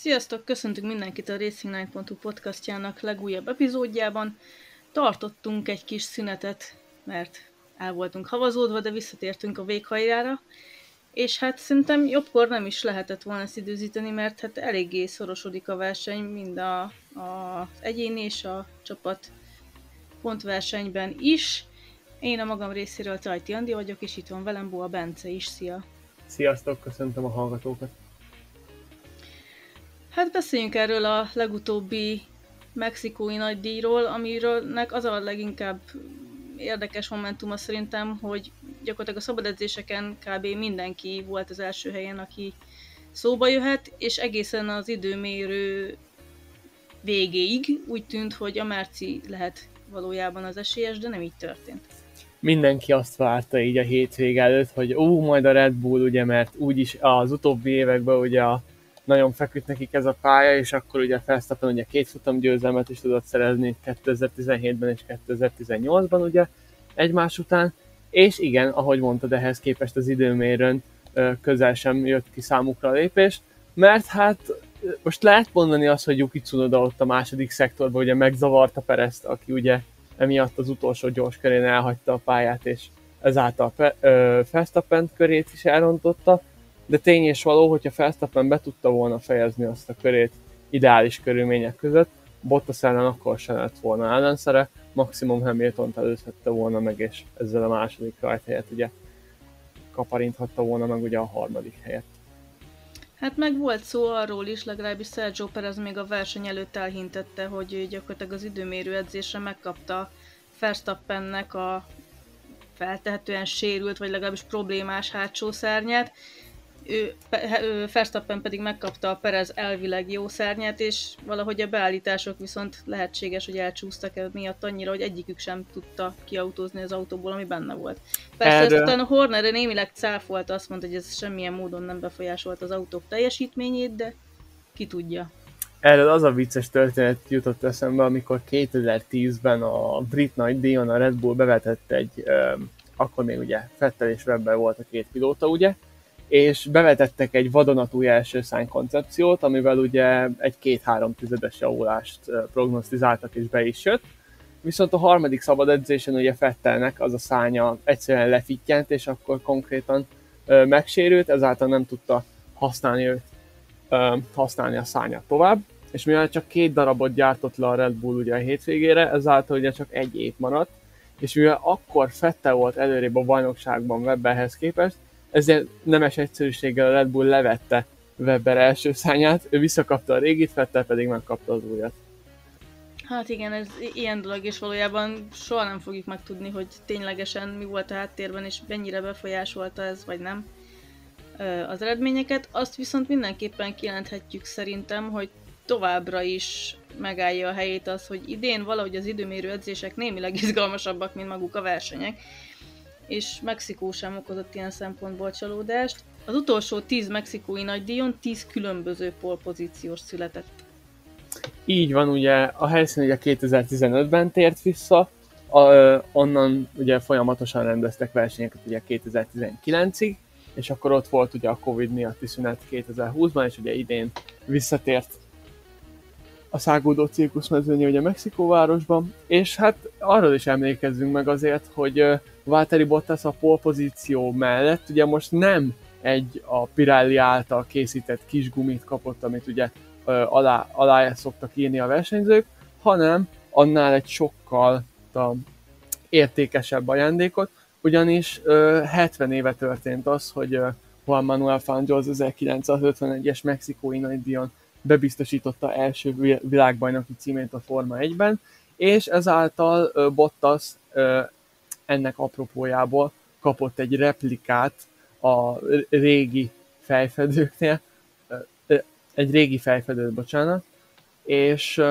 Sziasztok, köszöntünk mindenkit a Racing9.hu podcastjának legújabb epizódjában. Tartottunk egy kis szünetet, mert el voltunk havazódva, de visszatértünk a véghajrára. És hát szerintem jobbkor nem is lehetett volna ezt időzíteni, mert hát eléggé szorosodik a verseny, mind a, a, egyéni és a csapat pontversenyben is. Én a magam részéről Tajti Andi vagyok, és itt van velem Boa Bence is. Szia! Sziasztok, köszöntöm a hallgatókat! Hát beszéljünk erről a legutóbbi mexikói nagydíjról, amiről az a leginkább érdekes momentuma szerintem, hogy gyakorlatilag a szabad edzéseken kb. mindenki volt az első helyen, aki szóba jöhet, és egészen az időmérő végéig úgy tűnt, hogy a Merci lehet valójában az esélyes, de nem így történt. Mindenki azt várta így a hétvég előtt, hogy ó, majd a Red Bull, ugye, mert úgyis az utóbbi években ugye a nagyon feküdt nekik ez a pálya, és akkor ugye Felsztappen ugye két futam győzelmet is tudott szerezni 2017-ben és 2018-ban ugye egymás után, és igen, ahogy mondtad, ehhez képest az időmérőn közel sem jött ki számukra a lépés, mert hát most lehet mondani azt, hogy Yuki Tsunoda ott a második szektorban ugye megzavarta Perezt, aki ugye emiatt az utolsó gyors körén elhagyta a pályát, és ezáltal Verstappen körét is elrontotta, de tény és való, hogyha Verstappen be tudta volna fejezni azt a körét ideális körülmények között, Bottas ellen akkor sem lett volna ellenszere, maximum Hamilton előzhette volna meg, és ezzel a második rajt helyet ugye kaparinthatta volna meg ugye a harmadik helyet. Hát meg volt szó arról is, legalábbis Sergio Perez még a verseny előtt elhintette, hogy gyakorlatilag az időmérő edzésre megkapta Verstappennek a feltehetően sérült, vagy legalábbis problémás hátsó szárnyát, ő, Verstappen pedig megkapta a Perez elvileg jó szárnyát, és valahogy a beállítások viszont lehetséges, hogy elcsúsztak el miatt annyira, hogy egyikük sem tudta kiautózni az autóból, ami benne volt. Persze Erről... aztán a Horner némileg cáfolt, azt mondta, hogy ez semmilyen módon nem befolyásolt az autók teljesítményét, de ki tudja. Erről az a vicces történet jutott eszembe, amikor 2010-ben a brit nagy díjon a Red Bull bevetett egy, ö, akkor még ugye Fettel és Webber volt a két pilóta, ugye, és bevetettek egy vadonatúj első szány koncepciót, amivel ugye egy két-három tizedes javulást prognosztizáltak és be is jött. Viszont a harmadik szabad edzésen ugye Fettelnek az a szánya egyszerűen lefittyent, és akkor konkrétan ö, megsérült, ezáltal nem tudta használni ö, használni a szányát tovább. És mivel csak két darabot gyártott le a Red Bull ugye a hétvégére, ezáltal ugye csak egy év maradt, és mivel akkor Fettel volt előrébb a bajnokságban Webberhez képest, ezért nemes egyszerűséggel a Red Bull levette Webber első szányát, ő visszakapta a régit, Fettel pedig megkapta az újat. Hát igen, ez ilyen dolog, és valójában soha nem fogjuk megtudni, hogy ténylegesen mi volt a háttérben, és mennyire befolyásolta ez, vagy nem az eredményeket. Azt viszont mindenképpen kijelenthetjük szerintem, hogy továbbra is megállja a helyét az, hogy idén valahogy az időmérő edzések némileg izgalmasabbak, mint maguk a versenyek, és Mexikó sem okozott ilyen szempontból csalódást. Az utolsó 10 mexikói nagydíjon 10 különböző polpozíciós született. Így van, ugye a helyszín ugye 2015-ben tért vissza, a, onnan ugye folyamatosan rendeztek versenyeket ugye 2019-ig, és akkor ott volt ugye a Covid miatti szünet 2020-ban, és ugye idén visszatért a száguldó cirkuszmezőnye ugye Mexikóvárosban, és hát arról is emlékezzünk meg azért, hogy Valtteri Bottas a polpozíció mellett ugye most nem egy a Pirelli által készített kis gumit kapott, amit ugye alá, alá szoktak írni a versenyzők, hanem annál egy sokkal a, értékesebb ajándékot, ugyanis ö, 70 éve történt az, hogy ö, Juan Manuel Fangio az 1951-es mexikói nagydíjon bebiztosította első világbajnoki címét a Forma 1-ben, és ezáltal ö, Bottas ö, ennek apropójából kapott egy replikát a régi fejfedőknél, egy régi fejfedőt, bocsánat, és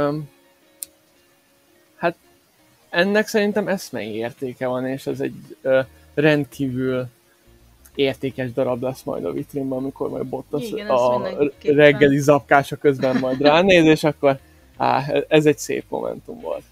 hát ennek szerintem eszmei értéke van, és ez egy rendkívül értékes darab lesz majd a vitrínben, amikor majd Bottas Igen, a reggeli zapkása közben majd ránéz, és akkor á, ez egy szép momentum volt.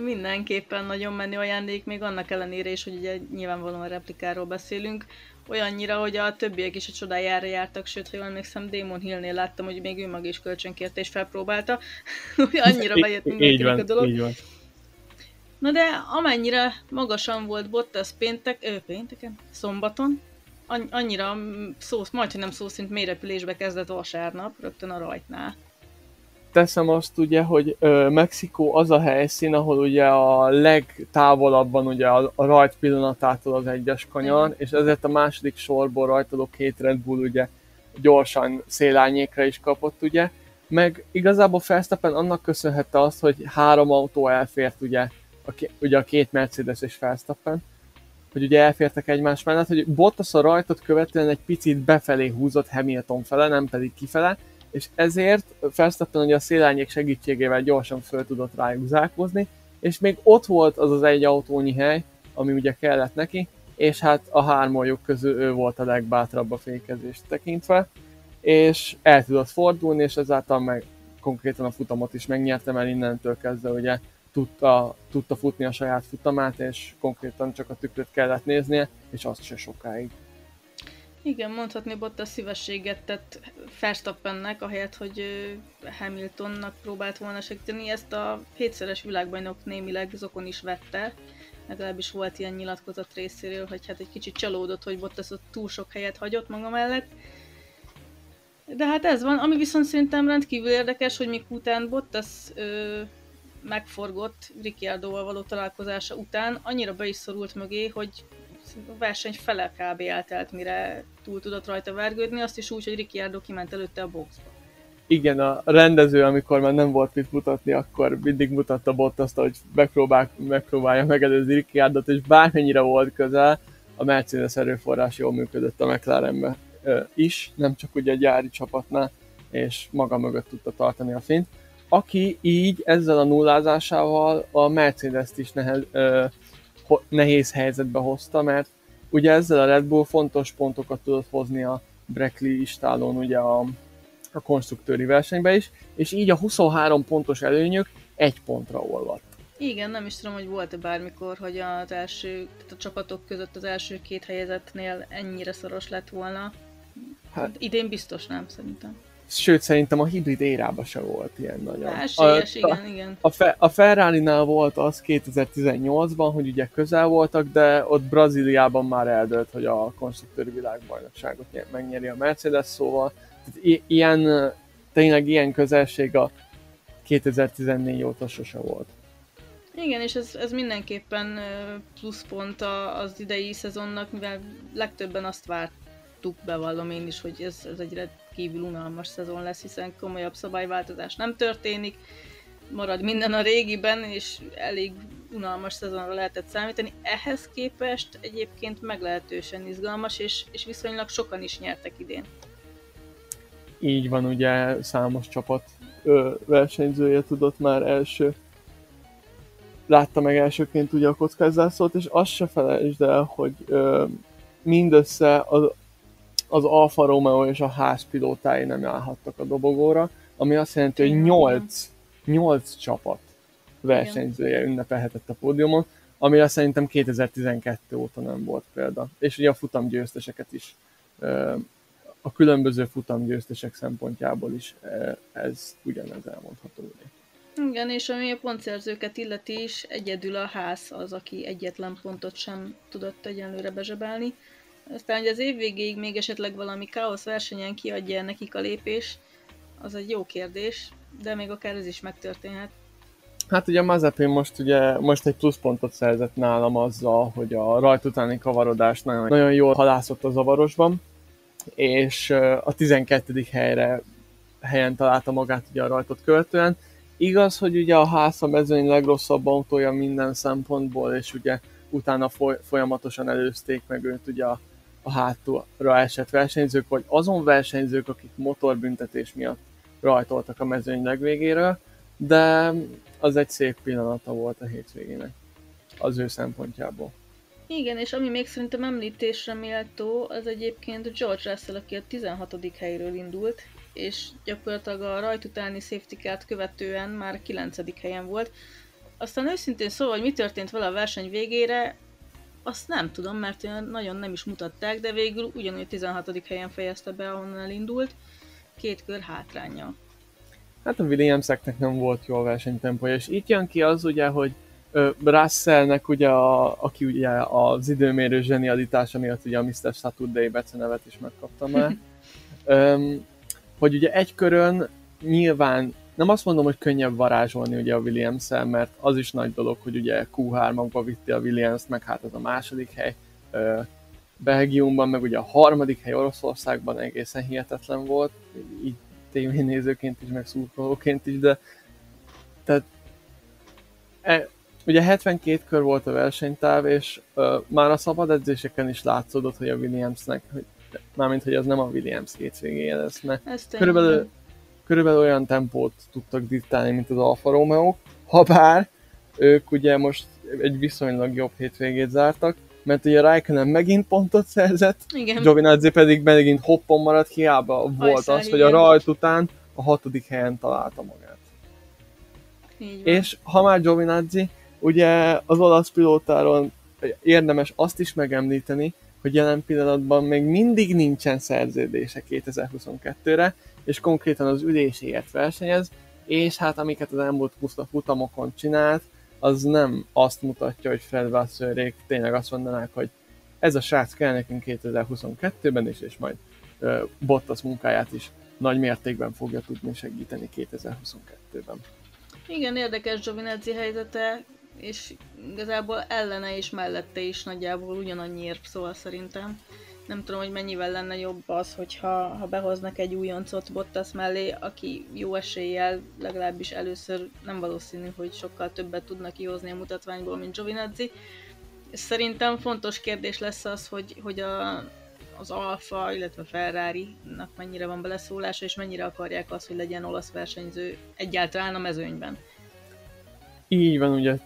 Mindenképpen nagyon menő ajándék, még annak ellenére is, hogy ugye nyilvánvalóan replikáról beszélünk. olyannyira, hogy a többiek is a csodájára jártak, sőt, ha jól emlékszem, Damon Hillnél láttam, hogy még ő maga is kölcsönkérte és felpróbálta, hogy annyira bejött mindenkinek a dolog. Így van. Na de amennyire magasan volt Bottas péntek, ö, pénteken, szombaton, annyira szó, majd, hogy nem szó szint mélyrepülésbe kezdett vasárnap, rögtön a rajtnál. Teszem azt ugye, hogy ö, Mexikó az a helyszín, ahol ugye a legtávolabb van ugye a, a rajt pillanatától az egyes kanyar, és ezért a második sorból rajtoló két Red Bull ugye gyorsan szélányékra is kapott ugye, meg igazából Verstappen annak köszönhette azt, hogy három autó elfért ugye a, ugye a két Mercedes és Verstappen, hogy ugye elfértek egymás mellett, hogy Bottas a rajtot követően egy picit befelé húzott Hamilton fele, nem pedig kifele, és ezért Verstappen ugye a szélányék segítségével gyorsan föl tudott rájuk zárkózni, és még ott volt az az egy autónyi hely, ami ugye kellett neki, és hát a hármójuk közül ő volt a legbátrabb a fékezést tekintve, és el tudott fordulni, és ezáltal meg konkrétan a futamot is megnyerte, mert innentől kezdve ugye tudta, tudta futni a saját futamát, és konkrétan csak a tükröt kellett néznie, és azt se sokáig. Igen, mondhatni Bottas szívességet tett Verstappennek, ahelyett, hogy Hamiltonnak próbált volna segíteni. Ezt a hétszeres világbajnok némileg zokon is vette, legalábbis volt ilyen nyilatkozat részéről, hogy hát egy kicsit csalódott, hogy Bottas ott túl sok helyet hagyott maga mellett. De hát ez van, ami viszont szerintem rendkívül érdekes, hogy még után Bottas ö, megforgott Ricciardoval való találkozása után annyira be is szorult mögé, hogy a verseny fele kb. eltelt, mire túl tudott rajta vergődni, azt is úgy, hogy Ricciardo kiment előtte a boxba. Igen, a rendező, amikor már nem volt mit mutatni, akkor mindig mutatta Bottaszt, hogy megpróbál, megpróbálja megelőzni Ricciardot, és bármennyire volt közel, a Mercedes erőforrás jól működött a McLarenbe is, nem csak ugye a gyári csapatnál, és maga mögött tudta tartani a fint aki így ezzel a nullázásával a Mercedes-t is nehez, ö, nehéz helyzetbe hozta, mert ugye ezzel a Red Bull fontos pontokat tudott hozni a Brackley istálón ugye a, a konstruktőri versenybe is, és így a 23 pontos előnyök egy pontra olvadt. Igen, nem is tudom, hogy volt-e bármikor, hogy az első, tehát a csapatok között az első két helyezetnél ennyire szoros lett volna. Hát, Idén biztos nem, szerintem. Sőt, szerintem a hibrid érában se volt ilyen nagyon. Esélyes, a, igen, igen. A, fe, a Ferrari-nál volt az 2018-ban, hogy ugye közel voltak, de ott Brazíliában már eldőlt, hogy a konstruktőri világbajnokságot megnyeri a Mercedes, szóval i- ilyen, tényleg ilyen közelség a 2014 óta sose volt. Igen, és ez, ez mindenképpen pluszpont az idei szezonnak, mivel legtöbben azt vártuk, bevallom én is, hogy ez, ez egy kívül unalmas szezon lesz, hiszen komolyabb szabályváltozás nem történik, marad minden a régiben, és elég unalmas szezonra lehetett számítani. Ehhez képest egyébként meglehetősen izgalmas, és, és viszonylag sokan is nyertek idén. Így van, ugye számos csapat ö, versenyzője tudott már első látta meg elsőként ugye a kockázászót, és azt se felejtsd el, hogy ö, mindössze az, az Alfa Romeo és a házpilótái nem állhattak a dobogóra, ami azt jelenti, hogy 8, 8 csapat versenyzője ünnepelhetett a pódiumon, ami azt szerintem 2012 óta nem volt példa. És ugye a futamgyőzteseket is, a különböző futamgyőztesek szempontjából is ez ugyanez elmondható. Igen, és ami a pontszerzőket illeti is, egyedül a ház az, aki egyetlen pontot sem tudott egyenlőre bezsebelni. Aztán, hogy az év végéig még esetleg valami káosz versenyen kiadja nekik a lépés, az egy jó kérdés, de még akár ez is megtörténhet. Hát ugye Mazepin most ugye most egy pluszpontot szerzett nálam azzal, hogy a rajt utáni kavarodást nagyon, nagyon jól halászott a zavarosban, és a 12. helyre helyen találta magát ugye a rajtot követően. Igaz, hogy ugye a ház a mezőny legrosszabb autója minden szempontból, és ugye utána folyamatosan előzték meg őt ugye a a hátulra esett versenyzők, vagy azon versenyzők, akik motorbüntetés miatt rajtoltak a mezőny legvégéről, de az egy szép pillanata volt a hétvégének az ő szempontjából. Igen, és ami még szerintem említésre méltó, az egyébként George Russell, aki a 16. helyről indult, és gyakorlatilag a rajt utáni safety követően már 9. helyen volt. Aztán őszintén szóval, hogy mi történt vele a verseny végére, azt nem tudom, mert olyan nagyon nem is mutatták, de végül ugyanúgy 16. helyen fejezte be, ahonnan elindult, két kör hátránya. Hát a Williamseknek nem volt jó a versenytempója, és itt jön ki az ugye, hogy Russellnek ugye, a, aki ugye az időmérő zsenialitása miatt ugye a Mr. Saturday nevet is megkapta már, hogy ugye egy körön nyilván nem azt mondom, hogy könnyebb varázsolni ugye a williams mert az is nagy dolog, hogy ugye Q3-ba vitte a williams meg hát az a második hely Belgiumban, meg ugye a harmadik hely Oroszországban egészen hihetetlen volt, így tévénézőként is, meg szurkolóként is, de tehát e, ugye 72 kör volt a versenytáv, és uh, már a szabad edzéseken is látszódott, hogy a Williamsnek, hogy, mármint, hogy az nem a Williams hétvégéje lesz, mert körülbelül, körülbelül olyan tempót tudtak diktálni, mint az Alfa Romeo, ha bár ők ugye most egy viszonylag jobb hétvégét zártak, mert ugye Raikkonen megint pontot szerzett, Igen. Giovinazzi pedig megint hoppon maradt, hiába volt az, hogy a rajt után a hatodik helyen találta magát. És ha már Giovinazzi, ugye az olasz pilótáról érdemes azt is megemlíteni, hogy jelen pillanatban még mindig nincsen szerződése 2022-re, és konkrétan az üléséért versenyez, és hát amiket az elmúlt futamokon csinált, az nem azt mutatja, hogy Fred Wasserék tényleg azt mondanák, hogy ez a srác kell nekünk 2022-ben is, és majd uh, Bottas munkáját is nagy mértékben fogja tudni segíteni 2022-ben. Igen, érdekes Giovinazzi helyzete, és igazából ellene és mellette is nagyjából ugyanannyi érv, szóval szerintem nem tudom, hogy mennyivel lenne jobb az, hogyha ha behoznak egy újoncot Bottas mellé, aki jó eséllyel, legalábbis először nem valószínű, hogy sokkal többet tudnak kihozni a mutatványból, mint Giovinazzi. Szerintem fontos kérdés lesz az, hogy, hogy a, az Alfa, illetve Ferrari-nak mennyire van beleszólása, és mennyire akarják azt, hogy legyen olasz versenyző egyáltalán a mezőnyben. Így van, ugye.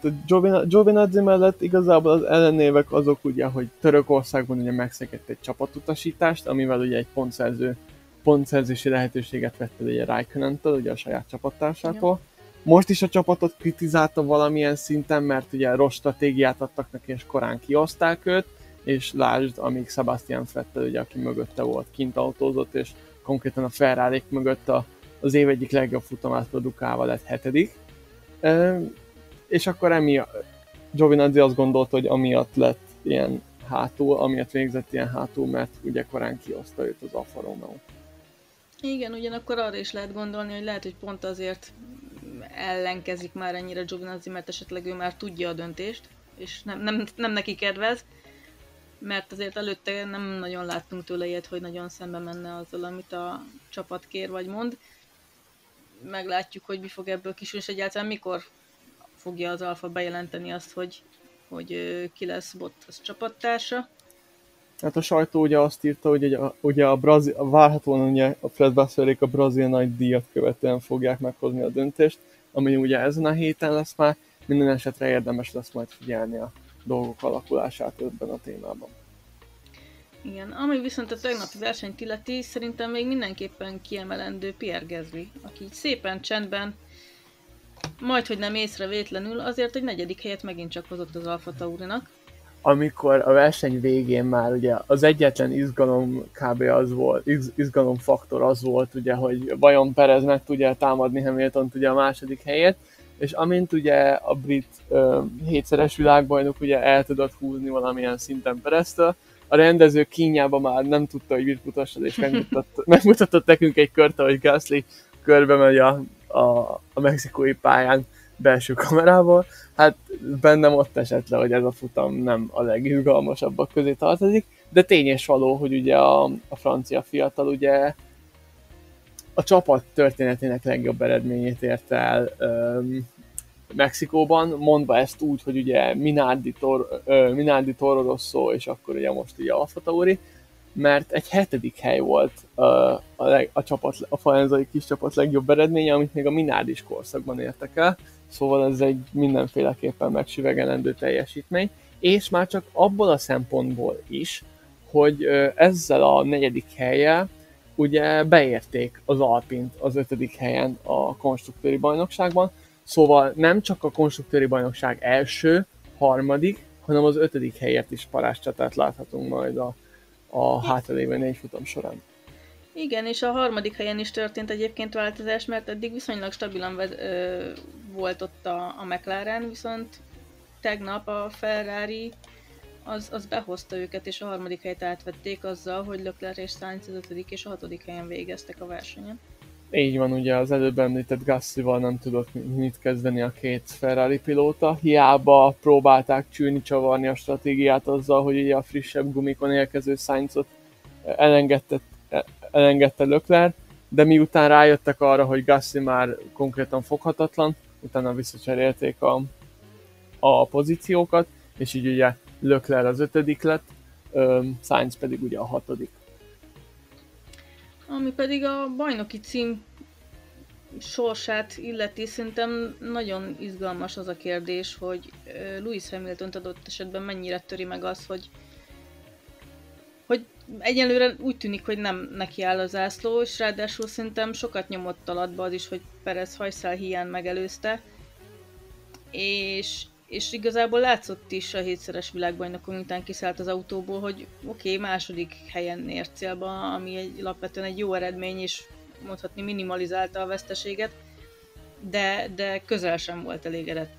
Giovinazzi mellett igazából az ellenévek azok ugye, hogy Törökországban ugye megszegett egy csapatutasítást, amivel ugye egy pontszerző, pontszerzési lehetőséget vette ugye raikkonen ugye a saját csapattársától. Ja. Most is a csapatot kritizálta valamilyen szinten, mert ugye rossz stratégiát adtak neki, és korán kioszták őt, és lásd, amíg Sebastian Vettel, ugye, aki mögötte volt, kint autózott, és konkrétan a Ferrari mögött a, az év egyik legjobb futamát produkálva lett hetedik és akkor emiatt Giovinazzi azt gondolta, hogy amiatt lett ilyen hátul, amiatt végzett ilyen hátul, mert ugye korán kioszta őt az Alfa Romeo. Igen, ugyanakkor arra is lehet gondolni, hogy lehet, hogy pont azért ellenkezik már ennyire Giovinazzi, mert esetleg ő már tudja a döntést, és nem, nem, nem neki kedvez, mert azért előtte nem nagyon láttunk tőle ilyet, hogy nagyon szembe menne azzal, amit a csapat kér vagy mond. Meglátjuk, hogy mi fog ebből kisülni, és egyáltalán mikor fogja az Alfa bejelenteni azt, hogy, hogy ki lesz Bottas csapattársa. Hát a sajtó ugye azt írta, hogy ugye, ugye a Brazil, várhatóan ugye a Fred Vasserék a brazil nagy díjat követően fogják meghozni a döntést, ami ugye ezen a héten lesz már, minden esetre érdemes lesz majd figyelni a dolgok alakulását ebben a témában. Igen, ami viszont a tegnapi versenyt illeti, szerintem még mindenképpen kiemelendő Pierre Gasly, aki szépen csendben majd, hogy nem észrevétlenül, azért egy negyedik helyet megint csak hozott az Alfa Taurinak. Amikor a verseny végén már ugye az egyetlen izgalom kb. az volt, iz, izgalomfaktor az volt, ugye, hogy vajon Perez meg tudja támadni hamilton ugye a második helyét, és amint ugye a brit ö, hétszeres világbajnok ugye el tudott húzni valamilyen szinten Pereztől, a rendező kínjába már nem tudta, hogy mit mutasson, és megmutatott, megmutatott nekünk egy kört, hogy Gasly körbe megy a a, a mexikói pályán belső kamerával, hát bennem ott esett le, hogy ez a futam nem a legizgalmasabbak közé tartozik, de tény és való, hogy ugye a, a francia fiatal ugye a csapat történetének legjobb eredményét érte el öm, Mexikóban, mondva ezt úgy, hogy ugye Minardi, Tor, Minardi Toro Rosso, és akkor ugye most ugye Alfa Tauri, mert egy hetedik hely volt a, a, leg, a, csapat, a falenzai kis csapat legjobb eredménye, amit még a Minádis korszakban értek el, szóval ez egy mindenféleképpen megsüvegelendő teljesítmény, és már csak abból a szempontból is, hogy ezzel a negyedik helyjel ugye beérték az Alpint az ötödik helyen a konstruktőri bajnokságban, szóval nem csak a konstruktőri bajnokság első, harmadik, hanem az ötödik helyért is parázscsatát láthatunk majd a, a hátralévő négy futam során. Igen, és a harmadik helyen is történt egyébként változás, mert eddig viszonylag stabilan vez, ö, volt ott a, a McLaren, viszont tegnap a Ferrari az, az behozta őket, és a harmadik helyet átvették azzal, hogy Leclerc és Sainz az ötödik és a hatodik helyen végeztek a versenyen. Így van, ugye az előbb említett Gassival nem tudott mit kezdeni a két Ferrari pilóta. Hiába próbálták csűni, csavarni a stratégiát azzal, hogy ugye a frissebb gumikon érkező Sainzot elengedte, elengedte Leclerc, de miután rájöttek arra, hogy Gassi már konkrétan foghatatlan, utána visszacserélték a, a pozíciókat, és így ugye Leclerc az ötödik lett, Sainz pedig ugye a hatodik. Ami pedig a bajnoki cím sorsát illeti, szerintem nagyon izgalmas az a kérdés, hogy Lewis Hamilton adott esetben mennyire töri meg az, hogy hogy egyelőre úgy tűnik, hogy nem neki áll az zászló, és ráadásul szerintem sokat nyomott alatba az is, hogy Perez hajszál hiány megelőzte, és és igazából látszott is a hétszeres világbajnokon, után kiszállt az autóból, hogy oké, okay, második helyen ért célba, ami egy alapvetően egy jó eredmény, és mondhatni minimalizálta a veszteséget, de, de közel sem volt elégedett.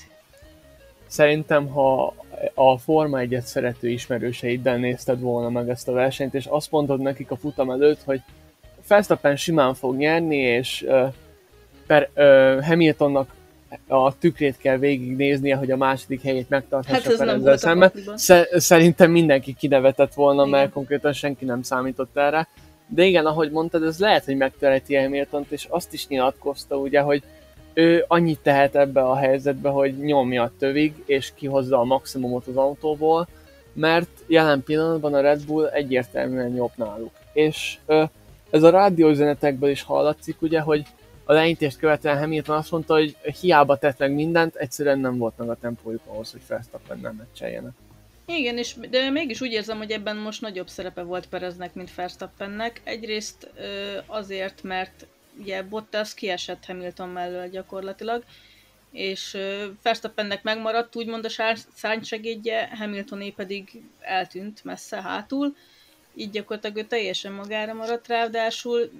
Szerintem, ha a Forma 1 szerető ismerőseiddel nézted volna meg ezt a versenyt, és azt mondod nekik a futam előtt, hogy Verstappen simán fog nyerni, és uh, per, uh, Hamiltonnak a tükrét kell végignéznie, hogy a második helyét megtarthassa hát Perezzel szemben. Szerintem mindenki kinevetett volna, igen. mert konkrétan senki nem számított erre. De igen, ahogy mondtad, ez lehet, hogy megtereti hamilton és azt is nyilatkozta ugye, hogy ő annyit tehet ebbe a helyzetbe, hogy nyomja a tövig, és kihozza a maximumot az autóból, mert jelen pillanatban a Red Bull egyértelműen jobb náluk. És ö, ez a rádióüzenetekből is hallatszik, ugye, hogy a leintést követően Hamilton azt mondta, hogy hiába tett meg mindent, egyszerűen nem volt meg a tempójuk ahhoz, hogy Verstappen nem meccseljenek. Igen, és de mégis úgy érzem, hogy ebben most nagyobb szerepe volt Pereznek, mint Verstappennek. Egyrészt azért, mert ugye Bottas kiesett Hamilton mellől gyakorlatilag, és Verstappennek megmaradt úgymond a szárnysegédje, Hamiltoné pedig eltűnt messze hátul, így gyakorlatilag ő teljesen magára maradt, ráadásul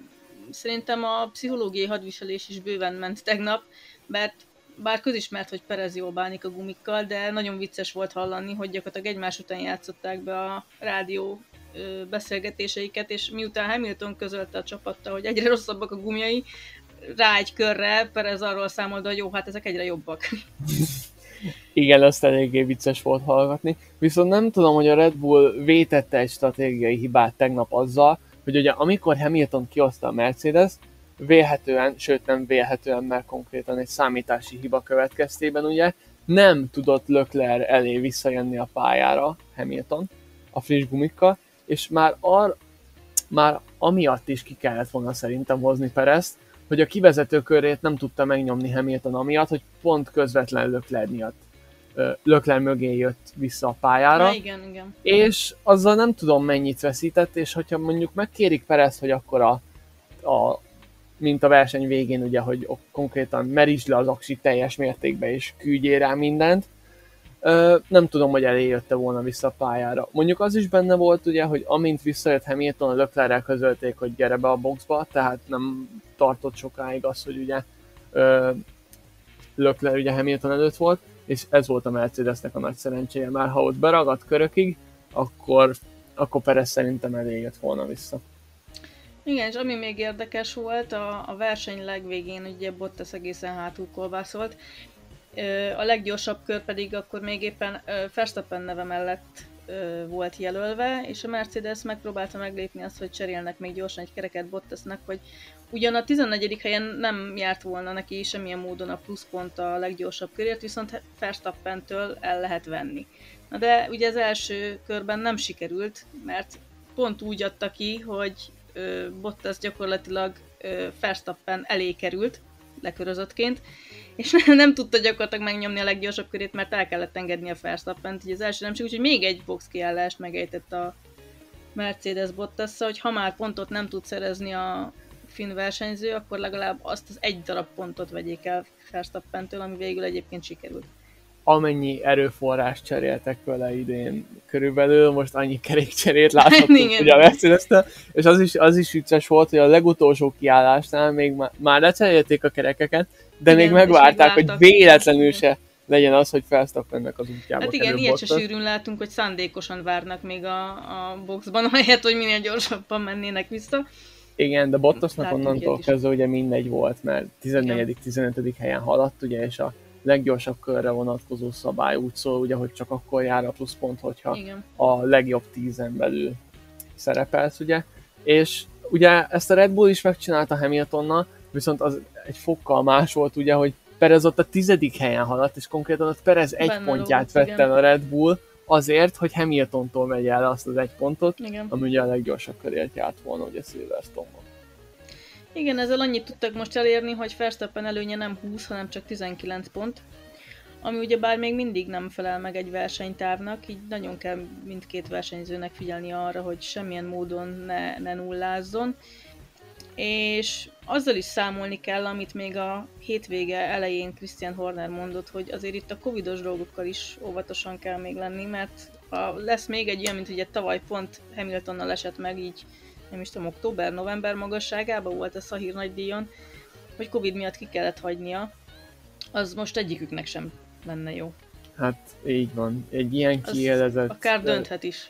szerintem a pszichológiai hadviselés is bőven ment tegnap, mert bár közismert, hogy Perez jól bánik a gumikkal, de nagyon vicces volt hallani, hogy gyakorlatilag egymás után játszották be a rádió beszélgetéseiket, és miután Hamilton közölte a csapatta, hogy egyre rosszabbak a gumjai, rá egy körre Perez arról számolta, hogy jó, hát ezek egyre jobbak. Igen, azt eléggé vicces volt hallgatni. Viszont nem tudom, hogy a Red Bull vétette egy stratégiai hibát tegnap azzal, hogy ugye amikor Hamilton kihozta a Mercedes, vélhetően, sőt nem vélhetően, mert konkrétan egy számítási hiba következtében ugye nem tudott Leclerc elé visszajönni a pályára Hamilton a friss gumikkal, és már, ar, már amiatt is ki kellett volna szerintem hozni Perezt, hogy a kivezető körét nem tudta megnyomni Hamilton amiatt, hogy pont közvetlen Leclerc miatt Lökler mögé jött vissza a pályára. Ja, igen, igen. És azzal nem tudom mennyit veszített, és hogyha mondjuk megkérik Perez, hogy akkor a, a mint a verseny végén, ugye, hogy konkrétan merítsd le az aksi teljes mértékben, és küldjél rá mindent, Ö, nem tudom, hogy jötte volna vissza a pályára. Mondjuk az is benne volt, ugye, hogy amint visszajött Hamilton, a Leclerrel közölték, hogy gyere be a boxba, tehát nem tartott sokáig az, hogy ugye ö, Leclerc ugye Hamilton előtt volt, és ez volt a Mercedesnek a nagy szerencséje, már ha ott beragadt körökig, akkor, akkor Perez szerintem jött volna vissza. Igen, és ami még érdekes volt, a, a verseny legvégén ugye Bottas egészen hátul kolbászolt, a leggyorsabb kör pedig akkor még éppen Verstappen neve mellett volt jelölve, és a Mercedes megpróbálta meglépni azt, hogy cserélnek még gyorsan egy kereket Bottasnak, hogy ugyan a 14. helyen nem járt volna neki semmilyen módon a pluszpont a leggyorsabb körért, viszont Verstappentől el lehet venni. Na de ugye az első körben nem sikerült, mert pont úgy adta ki, hogy Bottas gyakorlatilag Verstappen elé került, lekörözöttként, és nem, nem tudta gyakorlatilag megnyomni a leggyorsabb körét, mert el kellett engedni a Verstappent, így az első nem úgyhogy még egy box kiállást megejtett a Mercedes bottas hogy ha már pontot nem tud szerezni a finn versenyző, akkor legalább azt az egy darab pontot vegyék el Verstappentől, ami végül egyébként sikerült. Amennyi erőforrás cseréltek vele idén körülbelül, most annyi kerékcserét láthattunk ugye a mercedes és az is, az is vicces volt, hogy a legutolsó kiállásnál még már, már lecserélték a kerekeket, de igen, még megvárták, hogy véletlenül se legyen az, hogy Felsztappennek az útjába Hát igen, ilyet se sűrűn látunk, hogy szándékosan várnak még a, a boxban, ahelyett, hogy minél gyorsabban mennének vissza. Igen, de Bottasnak onnantól kezdve ugye mindegy volt, mert 14.-15. helyen haladt, ugye, és a leggyorsabb körre vonatkozó szabály úgy szól, ugye, hogy csak akkor jár a pluszpont, hogyha Igen. a legjobb tízen belül szerepelsz, ugye. És ugye ezt a Red Bull is megcsinálta Hamiltonnal, viszont az egy fokkal más volt, ugye, hogy Perez ott a tizedik helyen haladt, és konkrétan ott Perez egy Benne pontját vett el a Red Bull, azért, hogy Hamiltontól vegye el azt az egy pontot, igen. ami ugye a leggyorsabb körért járt volna ugye Silverstone-ban. Igen, ezzel annyit tudtak most elérni, hogy Verstappen előnye nem 20, hanem csak 19 pont, ami ugye bár még mindig nem felel meg egy versenytárnak, így nagyon kell mindkét versenyzőnek figyelni arra, hogy semmilyen módon ne, ne nullázzon, és azzal is számolni kell, amit még a hétvége elején Christian Horner mondott, hogy azért itt a covidos dolgokkal is óvatosan kell még lenni, mert ha lesz még egy olyan, mint ugye tavaly pont Hamiltonnal esett meg így, nem is tudom, október-november magasságában volt a Szahír nagydíjon, hogy Covid miatt ki kellett hagynia, az most egyiküknek sem lenne jó. Hát így van. Egy ilyen kiélezett... Akár dönthet is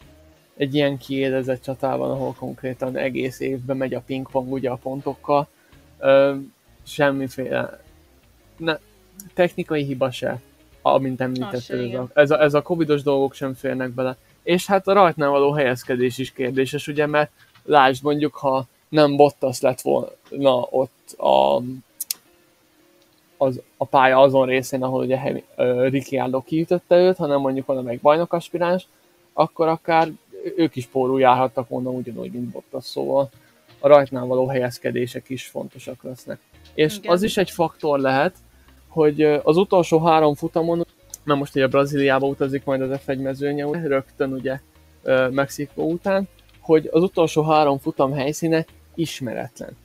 egy ilyen kiélezett csatában, ahol konkrétan egész évben megy a pingpong ugye a pontokkal, ö, semmiféle ne, technikai hiba se, amint említetted, ez a, ez, a, ez a covidos dolgok sem férnek bele. És hát a rajtnál való helyezkedés is kérdéses, ugye, mert lásd mondjuk, ha nem Bottas lett volna ott a, az, a pálya azon részén, ahol ugye uh, Ricciardo kiütötte őt, hanem mondjuk valamelyik bajnokaspiráns, akkor akár ők is pórul járhattak volna ugyanúgy, mint Bottas, szóval a rajtnál való helyezkedések is fontosak lesznek. És Igen. az is egy faktor lehet, hogy az utolsó három futamon, mert most ugye Brazíliába utazik majd az F1 mezőnye, rögtön ugye Mexikó után, hogy az utolsó három futam helyszíne ismeretlen.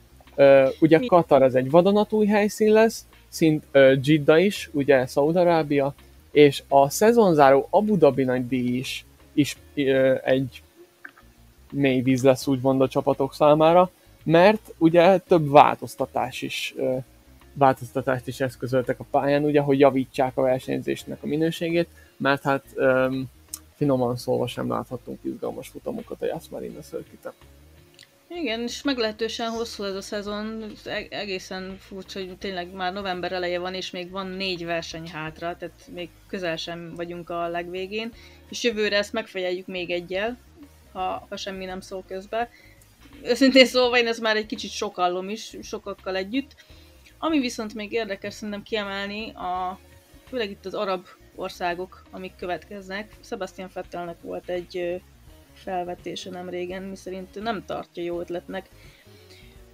Ugye Katar ez egy vadonatúj helyszín lesz, szint Jidda is, ugye Szaudarábia, és a szezonzáró Abu Dhabi nagy díj is is egy mély víz lesz úgymond a csapatok számára, mert ugye több változtatás is változtatást is eszközöltek a pályán, ugye, hogy javítsák a versenyzésnek a minőségét, mert hát um, finoman szólva sem láthattunk izgalmas futamokat a Yas Marina circuit igen, és meglehetősen hosszú ez a szezon, e- egészen furcsa, hogy tényleg már november eleje van, és még van négy verseny hátra, tehát még közel sem vagyunk a legvégén, és jövőre ezt megfejeljük még egyel, ha, ha semmi nem szól közben. Őszintén szólva én ez már egy kicsit sokallom is, sokakkal együtt. Ami viszont még érdekes szerintem kiemelni, a, főleg itt az arab országok, amik következnek. Sebastian Vettelnek volt egy felvetése nem régen, miszerint nem tartja jó ötletnek,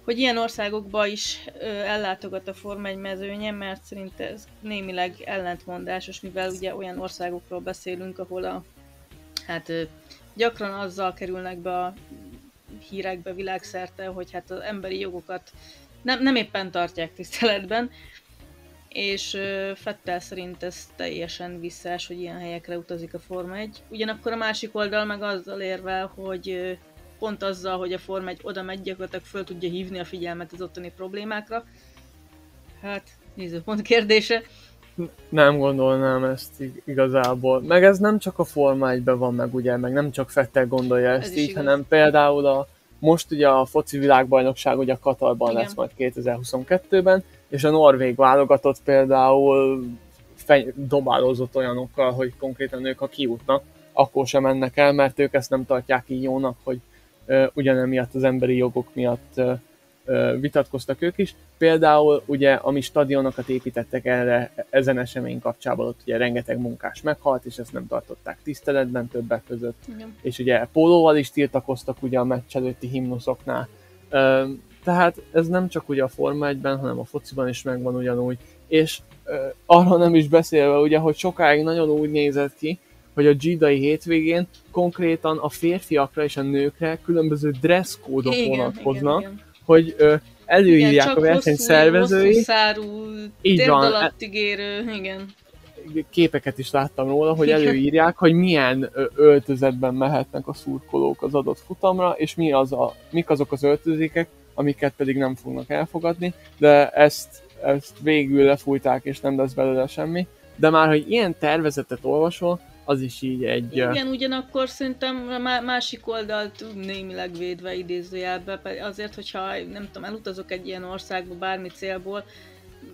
hogy ilyen országokba is ellátogat a Forma 1 mezőnye, mert szerint ez némileg ellentmondásos, mivel ugye olyan országokról beszélünk, ahol a, hát gyakran azzal kerülnek be a hírekbe világszerte, hogy hát az emberi jogokat nem, nem éppen tartják tiszteletben, és Fettel szerint ez teljesen visszás, hogy ilyen helyekre utazik a Forma 1. Ugyanakkor a másik oldal meg azzal érvel, hogy pont azzal, hogy a Forma 1 oda megy, gyakorlatilag föl tudja hívni a figyelmet az ottani problémákra. Hát, nézőpont kérdése. Nem gondolnám ezt igazából. Meg ez nem csak a Forma 1 van meg, ugye, meg nem csak Fettel gondolja ezt ez így, igaz. hanem például a most ugye a foci világbajnokság ugye a Katarban Igen. lesz majd 2022-ben, és a norvég válogatott például feny- dobálózott olyanokkal, hogy konkrétan ők ha kijutnak, akkor sem mennek el, mert ők ezt nem tartják így jónak, hogy ö, ugyanemiatt az emberi jogok miatt ö, vitatkoztak ők is. Például ugye, ami stadionokat építettek erre ezen esemény kapcsában, ott ugye rengeteg munkás meghalt, és ezt nem tartották tiszteletben többek között. Igen. És ugye pólóval is tiltakoztak ugye a meccs előtti himnuszoknál. Tehát ez nem csak ugye a Forma 1-ben, hanem a fociban is megvan ugyanúgy. És ö, arra nem is beszélve ugye, hogy sokáig nagyon úgy nézett ki, hogy a Gidai hétvégén konkrétan a férfiakra és a nőkre különböző dresszkódok vonatkoznak, igen, igen, hogy ö, előírják igen, a verseny szervezői. Hosszú szárú, így van. érő, igen. képeket is láttam róla, hogy előírják, hogy milyen öltözetben mehetnek a szurkolók az adott futamra, és mi az a, mik azok az öltözékek, amiket pedig nem fognak elfogadni, de ezt, ezt végül lefújták, és nem lesz belőle semmi. De már, hogy ilyen tervezetet olvasol, az is így egy... Igen, ugyanakkor szerintem a másik oldalt némileg védve idézőjelbe, azért, hogyha nem tudom, elutazok egy ilyen országba bármi célból,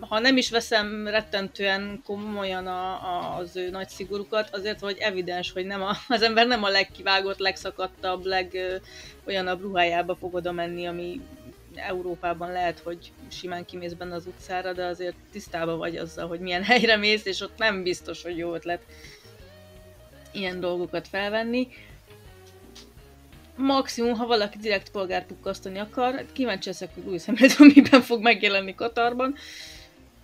ha nem is veszem rettentően komolyan a, a, az ő nagy szigorukat, azért vagy evidens, hogy nem a, az ember nem a legkivágott, legszakadtabb, leg olyanabb ruhájába fog oda menni, ami Európában lehet, hogy simán kimész benne az utcára, de azért tisztában vagy azzal, hogy milyen helyre mész, és ott nem biztos, hogy jó ötlet ilyen dolgokat felvenni. Maximum, ha valaki direkt polgárpukkasztani akar, kíváncsi leszek, hogy Louis Hamilton miben fog megjelenni Katarban.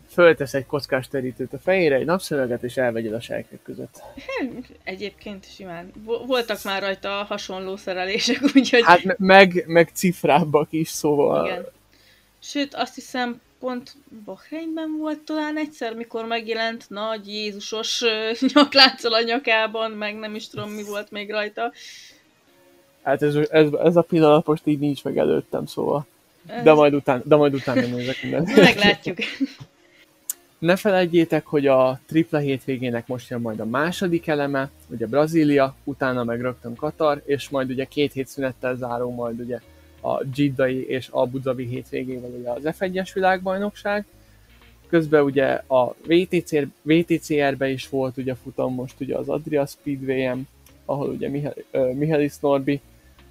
Föltesz egy kockás terítőt a fejére, egy napszöveget, és elvegyed a sejkek között. Egyébként simán. Voltak már rajta hasonló szerelések, úgyhogy... Hát meg, meg cifrábbak is, szóval... Igen. Sőt, azt hiszem, pont Bahreinben volt talán egyszer, mikor megjelent nagy Jézusos nyaklánccal a nyakában, meg nem is tudom mi volt még rajta. Hát ez, ez, ez a pillanat most így nincs meg előttem, szóval. De majd után, de majd utána nézek mindent. Meglátjuk. Ne felejtjétek, hogy a tripla hétvégének most jön majd a második eleme, ugye Brazília, utána meg rögtön Katar, és majd ugye két hét szünettel záró majd ugye a Jiddai és Abu Dhabi hétvégével ugye az F1-es világbajnokság. Közben ugye a VTC, VTCR-be is volt ugye futam most ugye az Adria Speedway-en, ahol ugye Mihály, uh, Mihály Norbi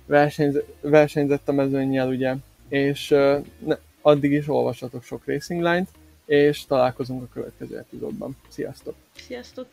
versenyz, versenyzett a mezőnnyel ugye, és uh, ne, addig is olvassatok sok Racing Line-t, és találkozunk a következő epizódban. Sziasztok! Sziasztok!